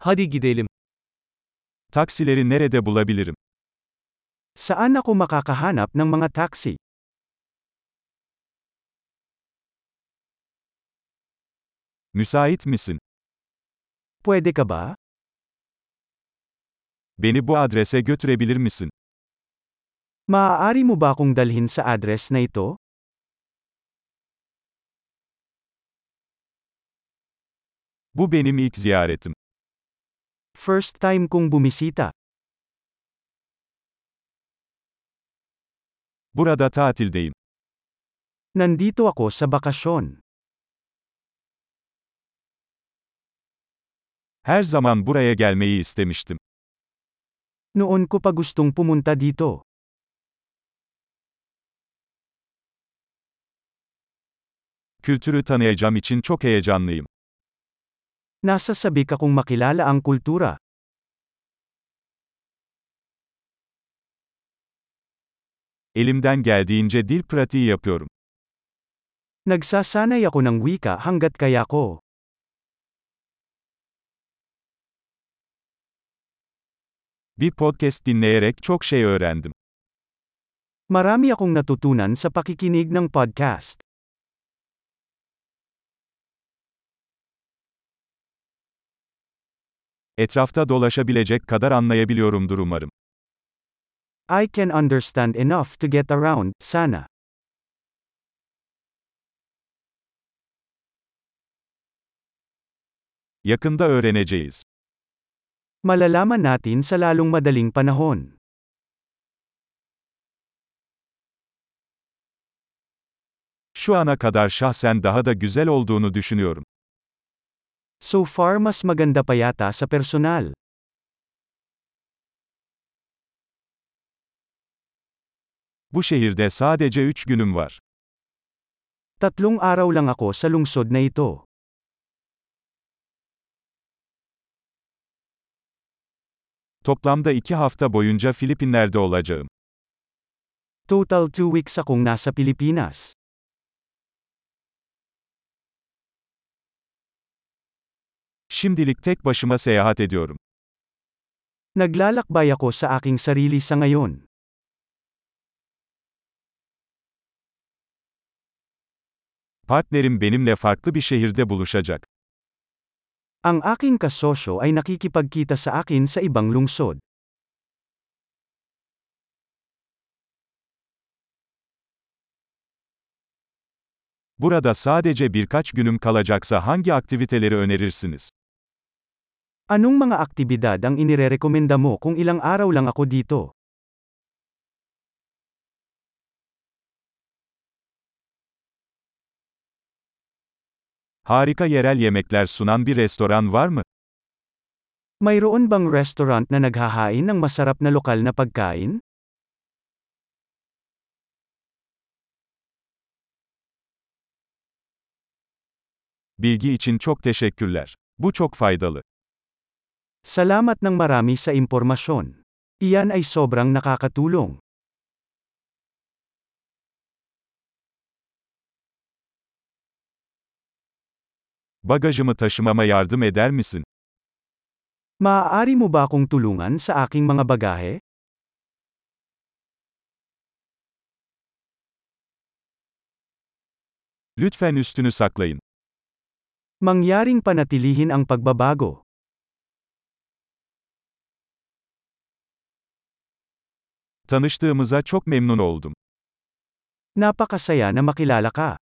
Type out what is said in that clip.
Hadi gidelim. Taksileri nerede bulabilirim? Saan ako makakahanap ng mga taxi? Müsait misin? Pwede ka ba? Beni bu adrese götürebilir misin? Maaari mo ba akong dalhin sa address na ito? Bu benim ilk ziyaretim. First time kong bumisita. Burada tatildeyim. Nandito ako sa bakasyon. Her zaman buraya gelmeyi istemiştim. Noon ko pa gustong pumunta dito. Kültürü tanıyacağım için çok heyecanlıyım. Nasasabik akong makilala ang kultura. Elimden geldiğince dil pratiği yapıyorum. Nagsasanay ako ng wika hanggat kaya ko. Bir podcast dinleyerek çok şey öğrendim. Marami akong natutunan sa pakikinig ng podcast. Etrafta dolaşabilecek kadar anlayabiliyorumdur umarım. I can understand enough to get around, sana. Yakında öğreneceğiz. Malalaman natin sa lalong madaling panahon. Şu ana kadar şahsen daha da güzel olduğunu düşünüyorum. So far mas maganda pa yata sa personal. Bu şehirde sadece 3 günüm var. Tatlong araw lang ako sa lungsod na ito. Toplamda 2 hafta boyunca Filipinler'de olacağım. Total 2 weeks akong nasa Pilipinas. Şimdilik tek başıma seyahat ediyorum. Naglalakbay ako sa aking sarili sa ngayon. Partnerim benimle farklı bir şehirde buluşacak. Ang aking kasosyo ay nakikipagkita sa akin sa ibang lungsod. Burada sadece birkaç günüm kalacaksa hangi aktiviteleri önerirsiniz? Anong mga aktibidad ang inirerekomenda mo kung ilang araw lang ako dito? Harika yerel yemekler sunan bir restoran var mı? Mayroon bang restaurant na naghahain ng masarap na lokal na pagkain? Bilgi için çok teşekkürler. Bu çok faydalı. Salamat ng marami sa impormasyon. Iyan ay sobrang nakakatulong. Bagajımı taşımama yardım eder misin? Maaari mo ba akong tulungan sa aking mga bagahe? Lütfen üstünü saklayın. Mangyaring panatilihin ang pagbabago. Tanıştığımıza çok memnun oldum. Napakasaya na makilala ka.